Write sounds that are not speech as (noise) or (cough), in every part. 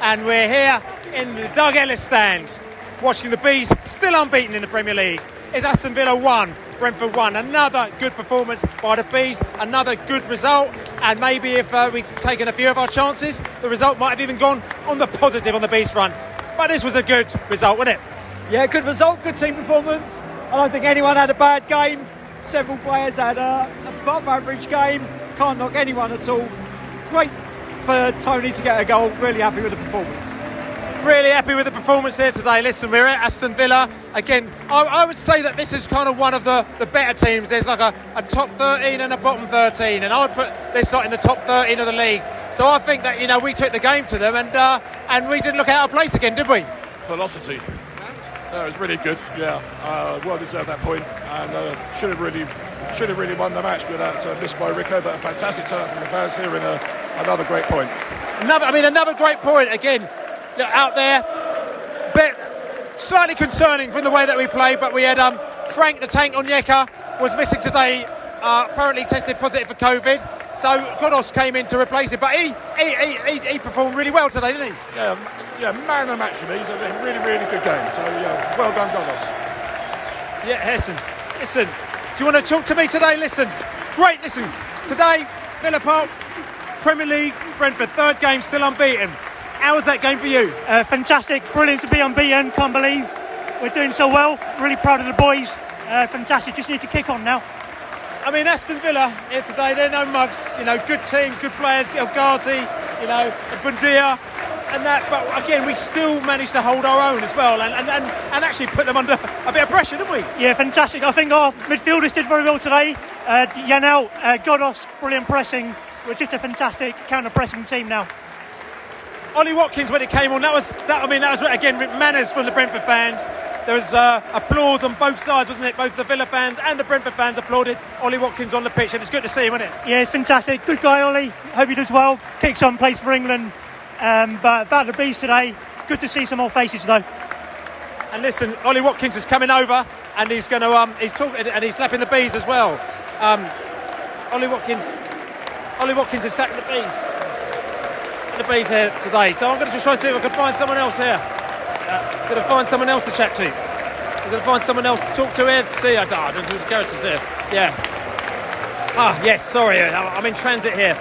And we're here in the Doug Ellis stand, watching the Bees still unbeaten in the Premier League. It's Aston Villa 1, Brentford 1. Another good performance by the Bees, another good result. And maybe if uh, we'd taken a few of our chances, the result might have even gone on the positive on the Bees front. But this was a good result, wasn't it? Yeah, good result, good team performance. I don't think anyone had a bad game. Several players had a above average game. Can't knock anyone at all. Great for Toney to get a goal. Really happy with the performance. Really happy with the performance here today. Listen, we're at Aston Villa. Again, I, I would say that this is kind of one of the, the better teams. There's like a, a top 13 and a bottom 13, and I would put this lot in the top 13 of the league. So I think that, you know, we took the game to them and, uh, and we didn't look out of place again, did we? Velocity. No, it was really good. Yeah, uh, well deserved that point, and uh, should have really, should have really won the match, but that uh, missed by Rico. But a fantastic turn from the fans here, in uh, another great point. Another, I mean, another great point again look, out there. Bit slightly concerning from the way that we played, but we had um, Frank the Tank Onyeka was missing today. Uh, apparently tested positive for COVID, so Ghoddos came in to replace him. But he he, he, he, he performed really well today, didn't he? Yeah, yeah, man of the match for me. He's a really, really good game. So yeah, well done, Ghoddos. Yeah, Hessen. Listen, do you want to talk to me today? Listen, great. Listen, today Villa Park, Premier League, Brentford, third game, still unbeaten. How was that game for you? Uh, fantastic, brilliant to be unbeaten. Can't believe we're doing so well. Really proud of the boys. Uh, fantastic. Just need to kick on now. I mean, Aston Villa here today, they're no mugs. You know, good team, good players. El Ghazi, you know, Buendia, and that. But again, we still managed to hold our own as well, and, and, and, and actually put them under a bit of pressure, didn't we? Yeah, fantastic. I think our midfielders did very well today. Uh, Janelt, uh, Ghoddos, brilliant pressing. We're just a fantastic counter-pressing team now. Ollie Watkins when it came on, that was that. I mean, that was again manners from the Brentford fans. There was uh, applause on both sides, wasn't it? Both the Villa fans and the Brentford fans applauded Ollie Watkins on the pitch, and it's good to see him, wasn't it? Yeah, it's fantastic. Good guy, Ollie. Hope he does well. Kicks on, plays for England. Um, but about the beast today, good to see some more faces though. And listen, Ollie Watkins is coming over, and he's going to um, he's talking and he's slapping the bees as well. Um, Ollie Watkins, Ollie Watkins is slapping the bees the bees here today. So I'm going to just try and see if I can find someone else here. Uh, going to find someone else to chat to. I'm going to find someone else to talk to here to see. I don't know the characters here. Yeah. Ah, yes. Sorry, I'm in transit here.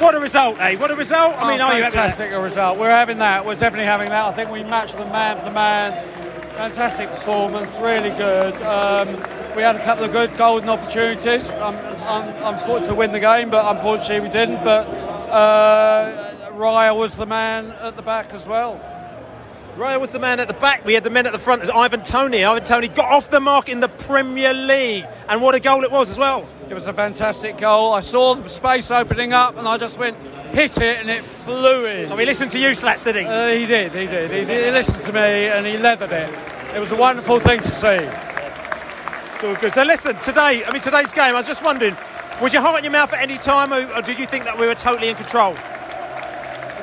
What a result, eh? What a result! I mean, oh, are you fantastic a result? We're having that. We're definitely having that. I think we matched the man to man. Fantastic performance, really good. Um, we had a couple of good golden opportunities. I'm, I'm, I'm fortunate to win the game, but unfortunately we didn't. But uh, Raya was the man at the back as well. Raya was the man at the back. We had the men at the front Ivan Toney. Ivan Toney got off the mark in the Premier League, and what a goal it was as well. It was a fantastic goal. I saw the space opening up, and I just went hit it, and it flew in. So he listened to you, Slats, did he? Uh, he did. He did. He, did. he listened to me, and he leathered it. It was a wonderful thing to see. So good. So listen, today, I mean today's game. I was just wondering, was your heart in your mouth at any time, or, or did you think that we were totally in control?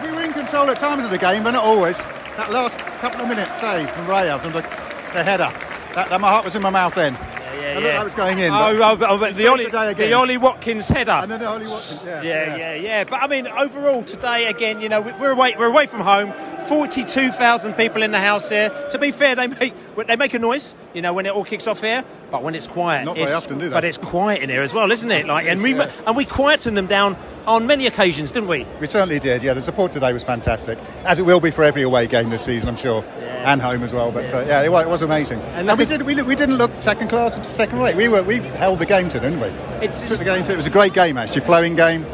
We were in control at times of the game, but not always. That last couple of minutes save from Raya from the, the header, that, that, my heart was in my mouth then. It looked like it was going in. Oh, but- oh, oh, but the Ollie, the. Ollie Watkins header. And then the Ollie Watkins, yeah, yeah, yeah, yeah. But I mean, overall today, again, you know, we- we're away, we're away from home. Forty-two thousand people in the house here. To be fair, they make they make a noise, you know, when it all kicks off here. But when it's quiet, Not very it's- often, do they? But it's quiet in here as well, isn't it? Like, and we yeah. and we quietened them down on many occasions, didn't we? We certainly did, yeah. The support today was fantastic, as it will be for every away game this season, I'm sure, and home as well. But yeah, uh, yeah it, was, it was amazing. And And, we, did, we, we didn't look second class or second rate. We were we held the game to, didn't we? It's Took the game to. It was a great game, actually, flowing game.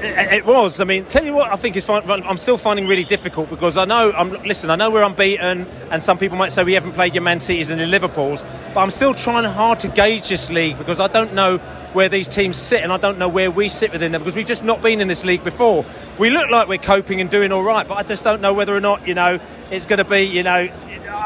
It, was. I mean, tell you what, I think is. I'm still finding really difficult because I know. I'm listen. I know we're unbeaten, and some people might say we haven't played your Man Cities and your Liverpool's, but I'm still trying hard to gauge this league because I don't know where these teams sit, and I don't know where we sit within them because we've just not been in this league before. We look like we're coping and doing all right, but I just don't know whether or not you know it's going to be. You know,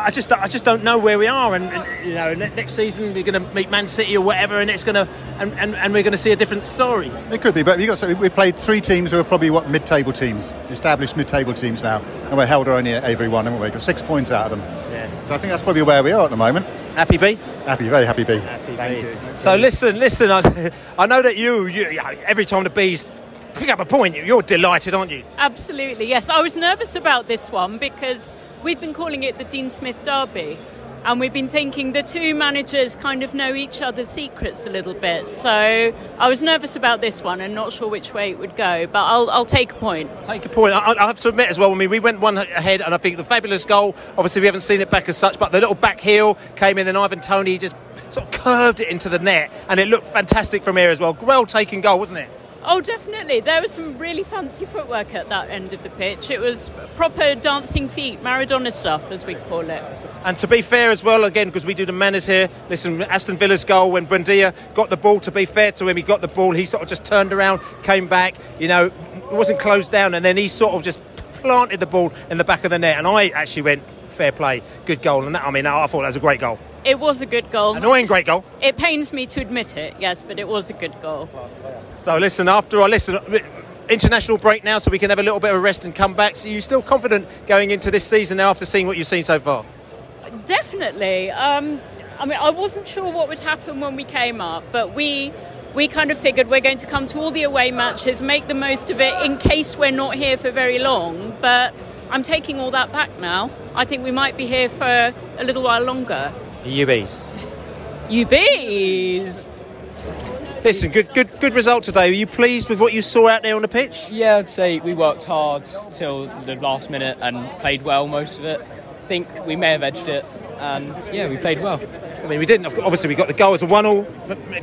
I just I just don't know where we are, and, and you know, next season we're going to meet Man City or whatever, and it's going to and, and, and we're going to see a different story. It could be, but you got so we played three teams who are probably what mid-table teams, established mid-table teams now, and we're held only at every one, haven't we? Got six points out of them. Yeah. So I think that's probably where we are at the moment. Happy B. Happy, very happy, B. Thank you. So listen, listen. I, (laughs) I know that you, you, every time the bees pick up a point, you're delighted, aren't you? Absolutely, yes. I was nervous about this one because we've been calling it the Dean Smith Derby. And we've been thinking the two managers kind of know each other's secrets a little bit. So I was nervous about this one and not sure which way it would go. But I'll, I'll take a point. Take a point. I, I have to admit as well. I mean, we went one ahead, and I think the fabulous goal. Obviously, we haven't seen it back as such, but the little back heel came in, and Ivan Toney just sort of curved it into the net, and it looked fantastic from here as well. Well taken goal, wasn't it? Oh, definitely. There was some really fancy footwork at that end of the pitch. It was proper dancing feet, Maradona stuff, as we call it. And to be fair as well, again, because we do the manners here, listen, Aston Villa's goal when Buendia got the ball, to be fair to him, he got the ball, he sort of just turned around, came back, you know, it wasn't closed down, and then he sort of just planted the ball in the back of the net. And I actually went, fair play, good goal. And that, I mean, I thought that was a great goal. It was a good goal. Annoying great goal. It pains me to admit it, yes, but it was a good goal. So listen, after I listen, international break now, so we can have a little bit of a rest and come back. So you still confident going into this season now after seeing what you've seen so far? Definitely. Um, I mean, I wasn't sure what would happen when we came up, but we we kind of figured we're going to come to all the away matches, make the most of it in case we're not here for very long. But I'm taking all that back now. I think we might be here for a little while longer. UBs. UBs. Listen, good, good, good result today. Are you pleased with what you saw out there on the pitch? Yeah, I'd say we worked hard till the last minute and played well most of it. I think we may have edged it, and yeah, we played well. I mean, we didn't. Obviously, we got the goal as a one-all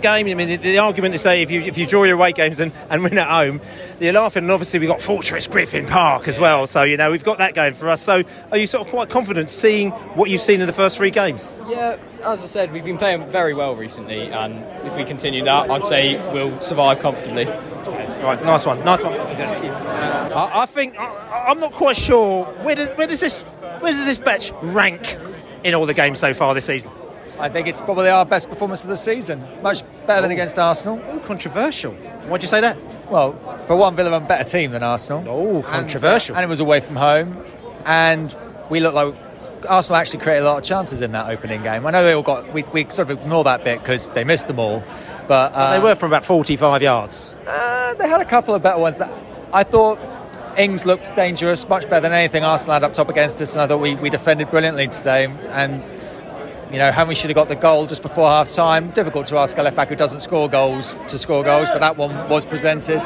game. I mean, the, the argument to say if you if you draw your away games and, and win at home, you're laughing. And obviously, we got Fortress Griffin Park as well. So you know we've got that going for us. So are you sort of quite confident seeing what you've seen in the first three games? Yeah, as I said, we've been playing very well recently, and if we continue that, I'd say we'll survive comfortably. All right, nice one, nice one. Thank I, I think I, I'm not quite sure where does where does this where does this batch rank in all the games so far this season? I think it's probably our best performance of the season. Much better than against Arsenal. Oh, controversial. Why'd you say that? Well, for one, Villa are a better team than Arsenal. Oh, controversial. And, uh, and it was away from home. And we looked like Arsenal actually created a lot of chances in that opening game. I know they all got, we, we sort of ignore that bit because they missed them all. But uh, they were from about 45 yards. Uh, they had a couple of better ones. That I thought Ings looked dangerous, much better than anything Arsenal had up top against us, and I thought we, we defended brilliantly today. And you know, Henry should have got the goal just before half time. Difficult to ask a left back who doesn't score goals to score goals, but that one was presented.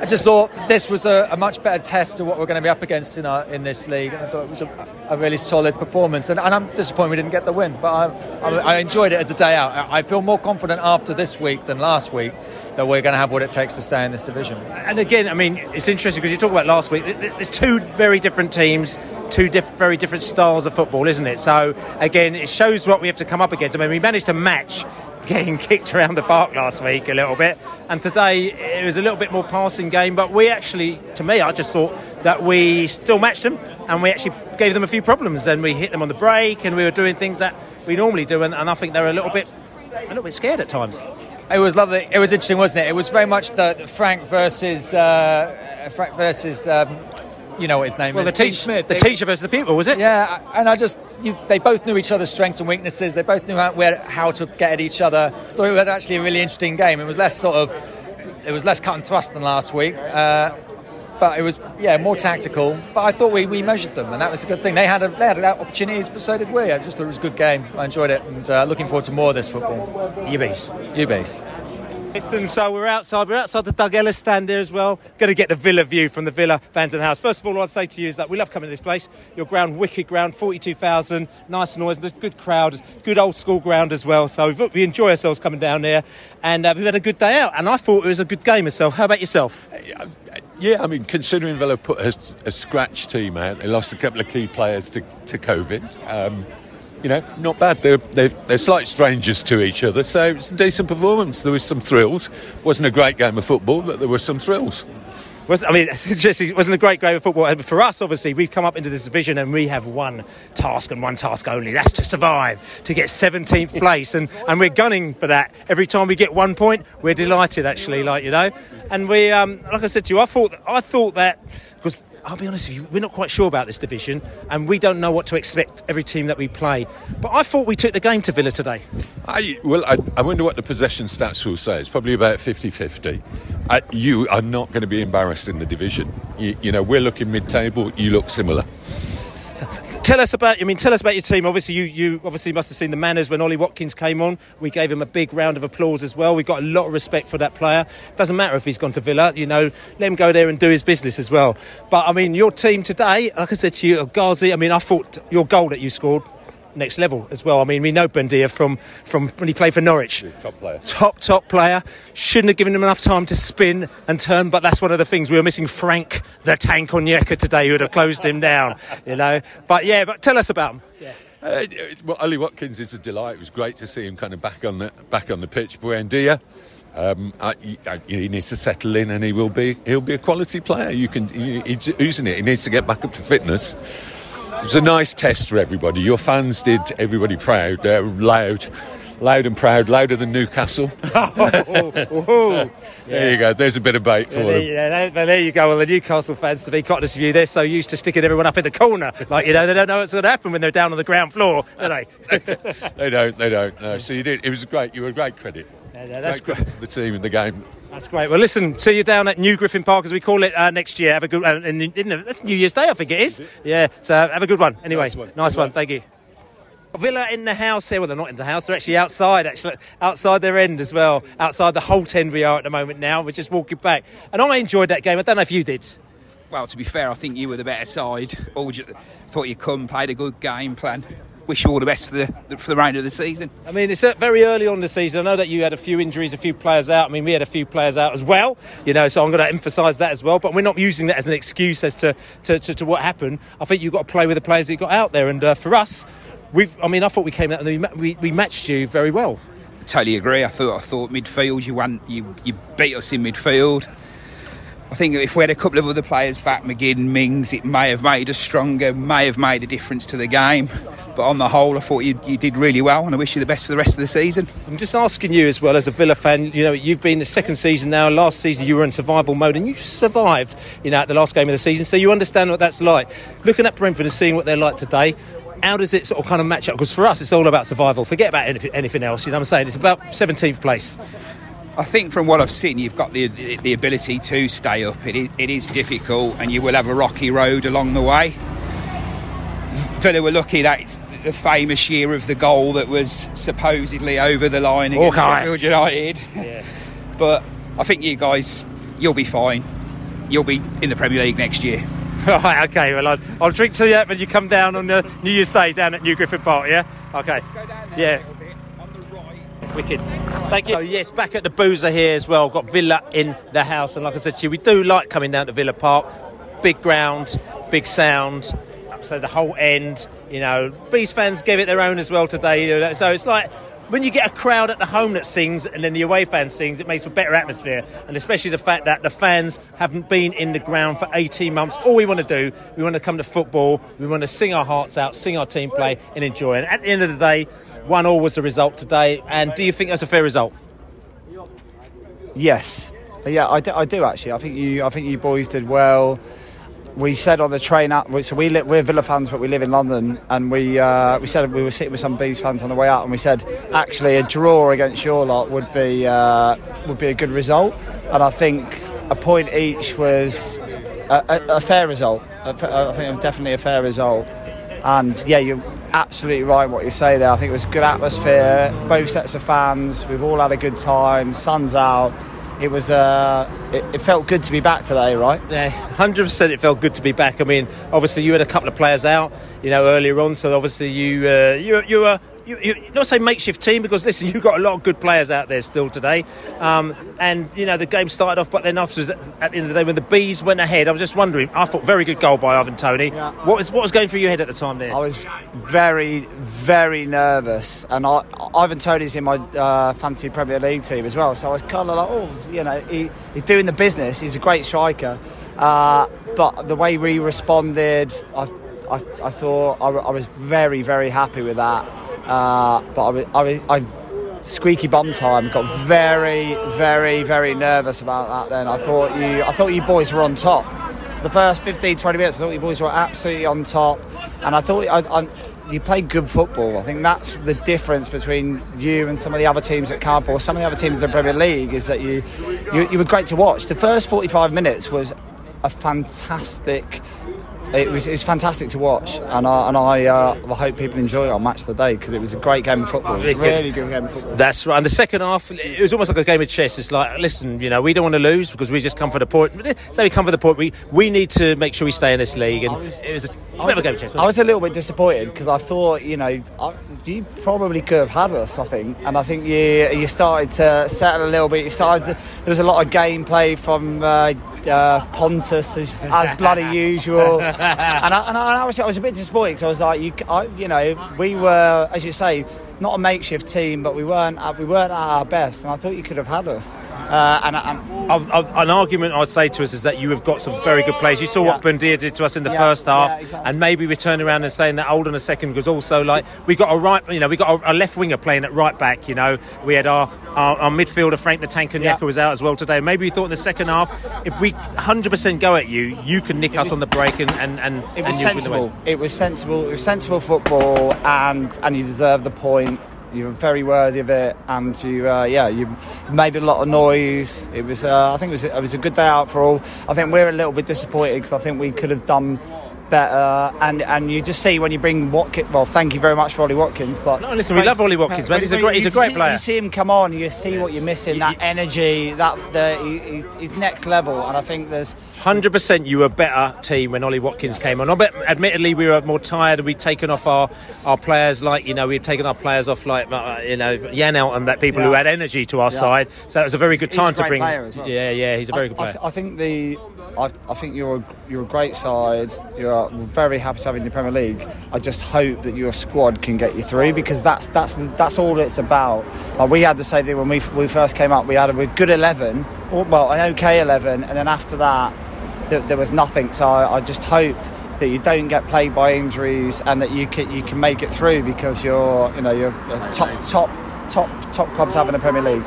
I just thought this was a, a much better test of what we're going to be up against in our, in this league, and I thought it was a, a really solid performance. And, and, I'm disappointed we didn't get the win, but I, I, I enjoyed it as a day out. I, I feel more confident after this week than last week that we're going to have what it takes to stay in this division. And again, I mean, it's interesting because you talk about last week. There's two very different teams, two diff- very different styles of football, isn't it? So again, it shows what we have to come up against. I mean, we managed to match getting (laughs) kicked around the park last week a little bit, and today it was a little bit more passing game. But we actually, to me, I just thought that we still matched them, and we actually gave them a few problems. And we hit them on the break, and we were doing things that we normally do, and, and I think they're a little bit, a little bit scared at times. It was lovely. It was interesting, wasn't it? It was very much the, the Frank versus uh, Frank versus. Um, you know what his name well, is. the teacher, Smith. the teacher versus the people, was it? Yeah, and I just, you, they both knew each other's strengths and weaknesses. They both knew how, where, how to get at each other. Thought it was actually a really interesting game. It was less sort of, it was less cut and thrust than last week. Uh, but it was yeah more tactical. But I thought we, we measured them, and that was a good thing. They had a, they had opportunities, but so did we. I just thought it was a good game. I enjoyed it, and uh, looking forward to more of this football. Ubase. Ubase. Listen, so we're outside. We're outside the Doug Ellis stand here as well. Going to get the Villa view from the Villa fans and house. First of all, I'd say to you is that we love coming to this place. Your ground, wicked ground, forty-two thousand, nice noise, a good crowd, good old school ground as well. So we enjoy ourselves coming down there, and uh, we've had a good day out. And I thought it was a good game myself. How about yourself? Yeah, I mean, considering Villa put a, a, scratch team out, they lost a couple of key players to, to COVID. Um, you know, not bad. They're, they're, they're slight strangers to each other, so it's a decent performance. There was some thrills. wasn't a great game of football, but there were some thrills. Was, I mean, (laughs) it wasn't a great game of football. For us, obviously, we've come up into this division and we have one task and one task only. That's to survive, to get 17th (laughs) place. And, and we're gunning for that. Every time we get one point, we're delighted, actually, like, you know. And we, um, like I said to you, I thought, I thought that, because I'll be honest with you, we're not quite sure about this division and we don't know what to expect every team that we play. But I thought we took the game to Villa today. I, well, I, I wonder what the possession stats will say. It's probably about 50 50. Uh, you are not going to be embarrassed in the division. You, you know, we're looking mid table, you look similar tell us about. I mean, tell us about your team. Obviously, you you obviously must have seen the manners when Ollie Watkins came on. We gave him a big round of applause as well. We've got a lot of respect for that player. Doesn't matter if he's gone to Villa. You know, let him go there and do his business as well. But I mean, your team today, like I said to you, Ghazi. I mean, I thought your goal that you scored next level as well. I mean, we know Buendia from, from when he played for Norwich. Top player. Top, top player. Shouldn't have given him enough time to spin and turn, but that's one of the things. We were missing Frank, the tank on Onyeka today, who would have closed him down, you know. But yeah, but tell us about him. Yeah. Uh, well, Ollie Watkins is a delight. It was great to see him kind of back on the back on the pitch. Buendia, um, he, uh, he, needs to settle in, and he will be he'll be a quality player. You can he, he's using it. He needs to get back up to fitness. It was a nice test for everybody. Your fans did everybody proud. They're loud, loud and proud, louder than Newcastle. oh, (laughs) oh, (laughs) There you go. There's a bit of bait for yeah, them. Yeah, there, there you go. Well, the Newcastle fans, to be quite honest with you, they're so used to sticking everyone up in the corner. Like, you know, they don't know what's going to happen when they're down on the ground floor, do they? (laughs) they don't, they don't. No. So you did. It was great. You were a great credit. Yeah, that's great. great. to the team in the game. That's great. Well, listen, see you down at New Griffin Park as we call it uh, next year. Have a good uh, in, in the, that's New Year's Day, I think it is. Yeah. So have a good one. Anyway, nice one. Nice one. Thank you. Villa in the house here. Well, they're not in the house. They're actually outside. Actually, outside their end as well. Outside the whole end we are at the moment. Now we're just walking back, and I enjoyed that game. I don't know if you did. Well, to be fair, I think you were the better side. All thought you'd come, played a good game plan wish you all the best for the for the round of the season. I mean, it's very early on the season. I know that you had a few injuries, a few players out. I mean, we had a few players out as well. You know, so I'm going to emphasise that as well. But we're not using that as an excuse as to to, to, to what happened. I think you've got to play with the players that you got out there. And uh, for us, we've. I mean, I thought we came out and we, we, we matched you very well. Totally agree. I thought I thought midfield you won you you beat us in midfield. I think if we had a couple of other players back, McGinn, Mings, it may have made us stronger, may have made a difference to the game. But on the whole, I thought you, you did really well, and I wish you the best for the rest of the season. I'm just asking you as well as a Villa fan. You know, you've been the second season now. Last season you were in survival mode, and you survived. You know, at the last game of the season, so you understand what that's like. Looking at Brentford and seeing what they're like today, how does it sort of kind of match up? Because for us, it's all about survival. Forget about anything, else. You know what I'm saying? It's about 17th place. I think from what I've seen, you've got the the ability to stay up. It is, it is difficult, and you will have a rocky road along the way. Villa were lucky that it's the famous year of the goal that was supposedly over the line against okay. Sheffield United. (laughs) Yeah. (laughs) but I think you guys, you'll be fine. You'll be in the Premier League next year. (laughs) Right, okay, well, I'll, I'll, drink to you when you come down on the New Year's Day down at New Griffin Park, yeah? Okay. yeah. Wicked. Thank you. So, yes, back at the Boozer here as well. Got Villa in the house. And like I said to you, we do like coming down to Villa Park. Big ground, big sound. So the whole end, you know, Bees fans gave it their own as well today. So it's like when you get a crowd at the home that sings and then the away fan sings, it makes for better atmosphere. And especially the fact that the fans haven't been in the ground for 18 months. All we want to do, we want to come to football, we want to sing our hearts out, sing our team play, and enjoy. And at the end of the day, one all was the result today. And do you think that's a fair result? Yes. Yeah, I do, I do actually. I think you. I think you boys did well. we said on the train up. So we li- we're Villa fans, but we live in London, and we uh, we said we were sitting with some Bees fans on the way out, and we said actually a draw against your lot would be uh, would be a good result, and I think a point each was a, a, a fair result. I think definitely a fair result, and yeah, you're absolutely right what you say there. I think it was a good atmosphere, both sets of fans. We've all had a good time. Sun's out. It was. Uh, it, it felt good to be back today, right? Yeah, hundred percent. It felt good to be back. I mean, obviously you had a couple of players out, you know, earlier on. So obviously you uh, you you were. You, you not say makeshift team because listen, (laughs) you've got a lot of good players out there still today, um, and you know the game started off, but then afterwards at the end of the day when the bees went ahead, I was just wondering. I thought very good goal by Ivan Toney. What was what was going through your head at the time there? I was very, very nervous, and I, Ivan Toney's in my uh, fantasy Premier League team as well. So I was kind of like, oh, you know, he, he's doing the business. He's a great striker, uh, but the way we responded, I, I, I thought I, I was very, very happy with that. Uh, but I, I, I squeaky bum time got very, very, very nervous about that. Then I thought you, I thought you boys were on top. For the first 15, 20 minutes, I thought you boys were absolutely on top, and I thought I, I, you played good football. I think that's the difference between you and some of the other teams at Camp or some of the other teams in the Premier League is that you, you, you were great to watch. The first 45 minutes was a fantastic. It was, it was fantastic to watch, and I, and I, uh, I hope people enjoy our match today because it was a great game of football. It was really good game of football. That's right. And the second half, it was almost like a game of chess. It's like, listen, you know, we don't want to lose because we just come for the point. Say we come for the point. We we need to make sure we stay in this league. And it was a bit of a game of chess. I was a little bit disappointed because I thought, you know, I, you probably could have had us. I think, and I think you you started to settle a little bit. You started. To, there was a lot of gameplay from. Uh, uh, Pontus as, as bloody (laughs) usual, and, I, and, I, and I, was, I was a bit disappointed because I was like, you, I, you know, we were, as you say, not a makeshift team, but we weren't, at, we weren't at our best, and I thought you could have had us. Uh, and, and Of- of- an argument I'd say to us is that you have got some very good players. You saw what Buendia did to us in the Yeah, first half, yeah, exactly. and maybe we turn around and saying that hold on a second because also like we got a right, you know, we got a, a left winger playing at right back. You know, we had our our, our midfielder Frank the Tank Yeah. was out as well today. Maybe we thought in the second half if we 100% go at you, you can nick us on the break and and and, It was the sensible. It was sensible. It was sensible football, and and you deserve the point. You were very worthy of it, and you, uh, yeah, you made a lot of noise. It was, uh, I think, it was, it was a good day out for all. I think we're a little bit disappointed because I think we could have done better. And and you just see when you bring Watkins. Well, thank you very much for Ollie Watkins, but No, listen, we love Ollie Watkins, man. He's a great- he's a great see- player. You see him come on, you see what you're missing. That energy, that the he, he's, next level, and I think there's. Hundred percent, you were a better team when Ollie Watkins came on. I bet, admittedly, we were more tired and we'd taken off our, our players, like you know, we'd taken our players off, like uh, you know, out and that people who Yeah. had energy to our Yeah. side. So it was a very good He's a time to bring. player as well. Yeah, yeah, he's a very good player. I, th- I think the, I, I think you're a, you're a great side. You're very happy to have in the Premier League. I just hope that your squad can get you through because that's that's that's all it's about. Like we had the same thing when we we first came up. We had a good eleven, well, an okay eleven, and then after that, there, there was nothing. So I, I just hope. That you don't get plagued by injuries and that you can you can make it through because you're you know you're top top top top clubs having a Premier League.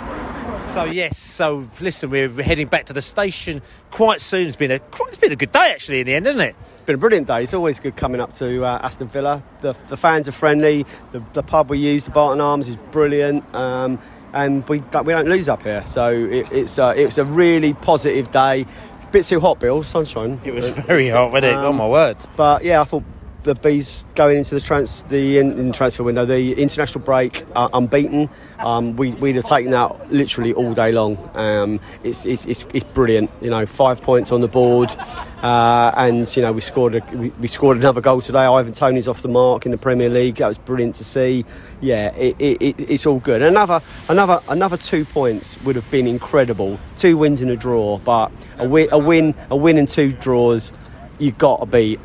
So yes, so listen, we're heading back to the station quite soon. It's been a quite, it's been a good day actually in the end, hasn't it? It's been a brilliant day. It's always good coming up to uh, Aston Villa. The, the fans are friendly. The, the pub we use, the Barton Arms, is brilliant. Um, and we don't- we don't lose up here, so it, it's uh, it's a really positive day. Bit too hot, Bill. Sunshine. It was very hot, wasn't it? oh my word! But yeah, I thought the bees going into the trans the in, in transfer window, the international break, uh, unbeaten. Um, we we'd have taken that literally all day long. Um, it's, it's it's it's brilliant. You know, five points on the board, uh, and you know we scored a, we, we scored another goal today. Ivan Toney's off the mark in the Premier League. That was brilliant to see. Yeah, it, it, it, it's all good. Another another another two points would have been incredible. Two wins and a draw, but a win a win a win and two draws. You've got to be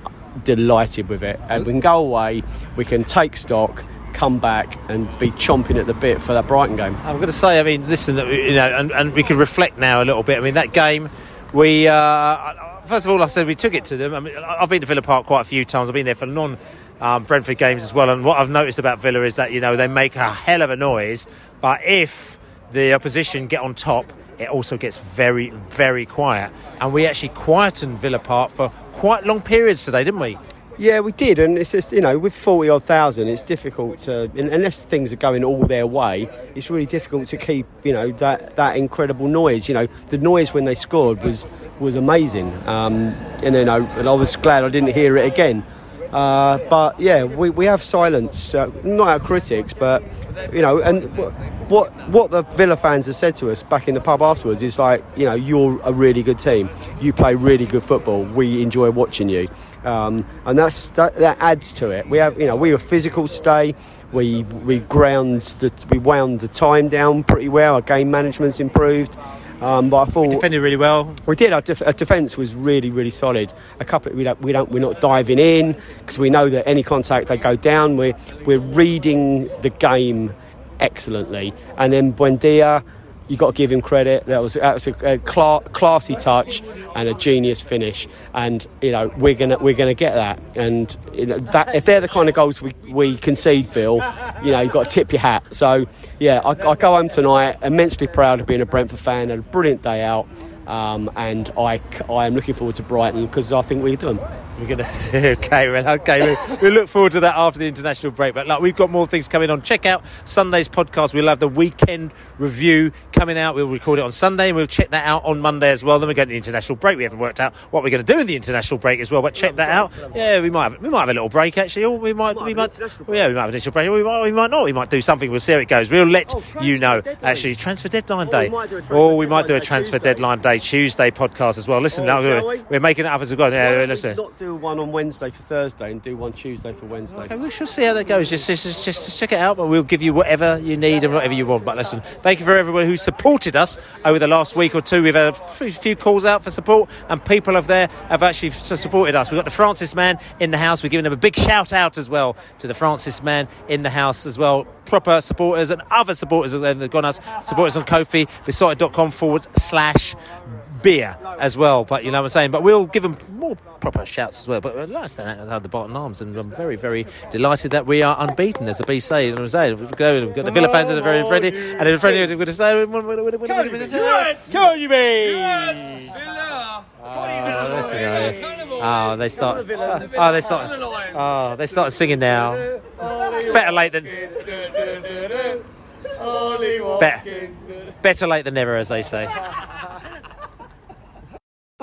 delighted with it. And we can go away, we can take stock, come back, and be chomping at the bit for that Brighton game. I'm going to say, I mean, listen, you know, and, and we can reflect now a little bit. I mean, that game, we uh, first of all, I said we took it to them. I mean, I've been to Villa Park quite a few times. I've been there for non. Um, Brentford games as well, and what I've noticed about Villa is that you know they make a hell of a noise, but if the opposition get on top, it also gets very, very quiet. And we actually quietened Villa Park for quite long periods today, didn't we? Yeah, we did, and it's just you know with forty odd thousand, it's difficult to unless things are going all their way. It's really difficult to keep you know that that incredible noise. You know, the noise when they scored was was amazing, um, and you know, and I was glad I didn't hear it again. Uh, but yeah, we, we have silenced uh, not our critics, but you know, and what what the Villa fans have said to us back in the pub afterwards is like, you know, you're a really good team. You play really good football. We enjoy watching you. Um, and that's that, that adds to it. We have, you know, we were physical today. We we ground the we wound the time down pretty well. Our game management's improved. Um, but I thought we defended really well. We did. Our, def- our defence was really, really solid. A couple, we don't, we don't, we're not diving in because we know that any contact they go down. We're we're reading the game excellently, and then Buendia you got to give him credit. That was, that was a, a cla- classy touch and a genius finish. And you know we're gonna we're gonna get that. And you know, that if they're the kind of goals we, we concede, Bill, you know you've got to tip your hat. So yeah, I, I go home tonight immensely proud of being a Brentford fan. Had a brilliant day out. Um, and I, I am looking forward to Brighton because I think we do. We're going (laughs) to okay, well, okay. We, we look forward to that after the international break. But like, we've got more things coming on. Check out Sunday's podcast. We'll have the weekend review coming out. We'll record it on Sunday, and we'll check that out on Monday as well. Then we go to the international break. We haven't worked out what we're going to do in the international break as well. But check that out. Yeah, we might have, we might have a little break actually, or we might we might well, yeah we might have an initial break. We might, we might not. We might do something. We'll see how it goes. We'll let you know. Actually, transfer deadline day. Or we might do a transfer deadline day Tuesday podcast as well. Listen, now we're making it up as we go. Yeah, listen. Do one on Wednesday for Thursday and do one Tuesday for Wednesday. Okay, we shall see how that goes. Just, just, just, check it out, but we'll give you whatever you need and whatever you want. But listen, thank you for everyone who supported us over the last week or two. We've had a few calls out for support, and people of there have actually supported us. We've got the Francis man in the house. We're giving them a big shout out as well to the Francis man in the house as well. Proper supporters and other supporters that have gone us. Supporters on Ko-fi, besotted.com forward slash beer as well. But you know what I'm saying. But we'll give them more proper shouts as well. But uh, last had the Barton Arms, and I'm very, very delighted that we are unbeaten, as the B say. And I'm saying we've got the Villa fans that are very ready, and the friendly are going to say, "Can you be?" Oh, they start. Oh, they start. Oh, they start singing now. Better late than. Better, better late than never, as they say.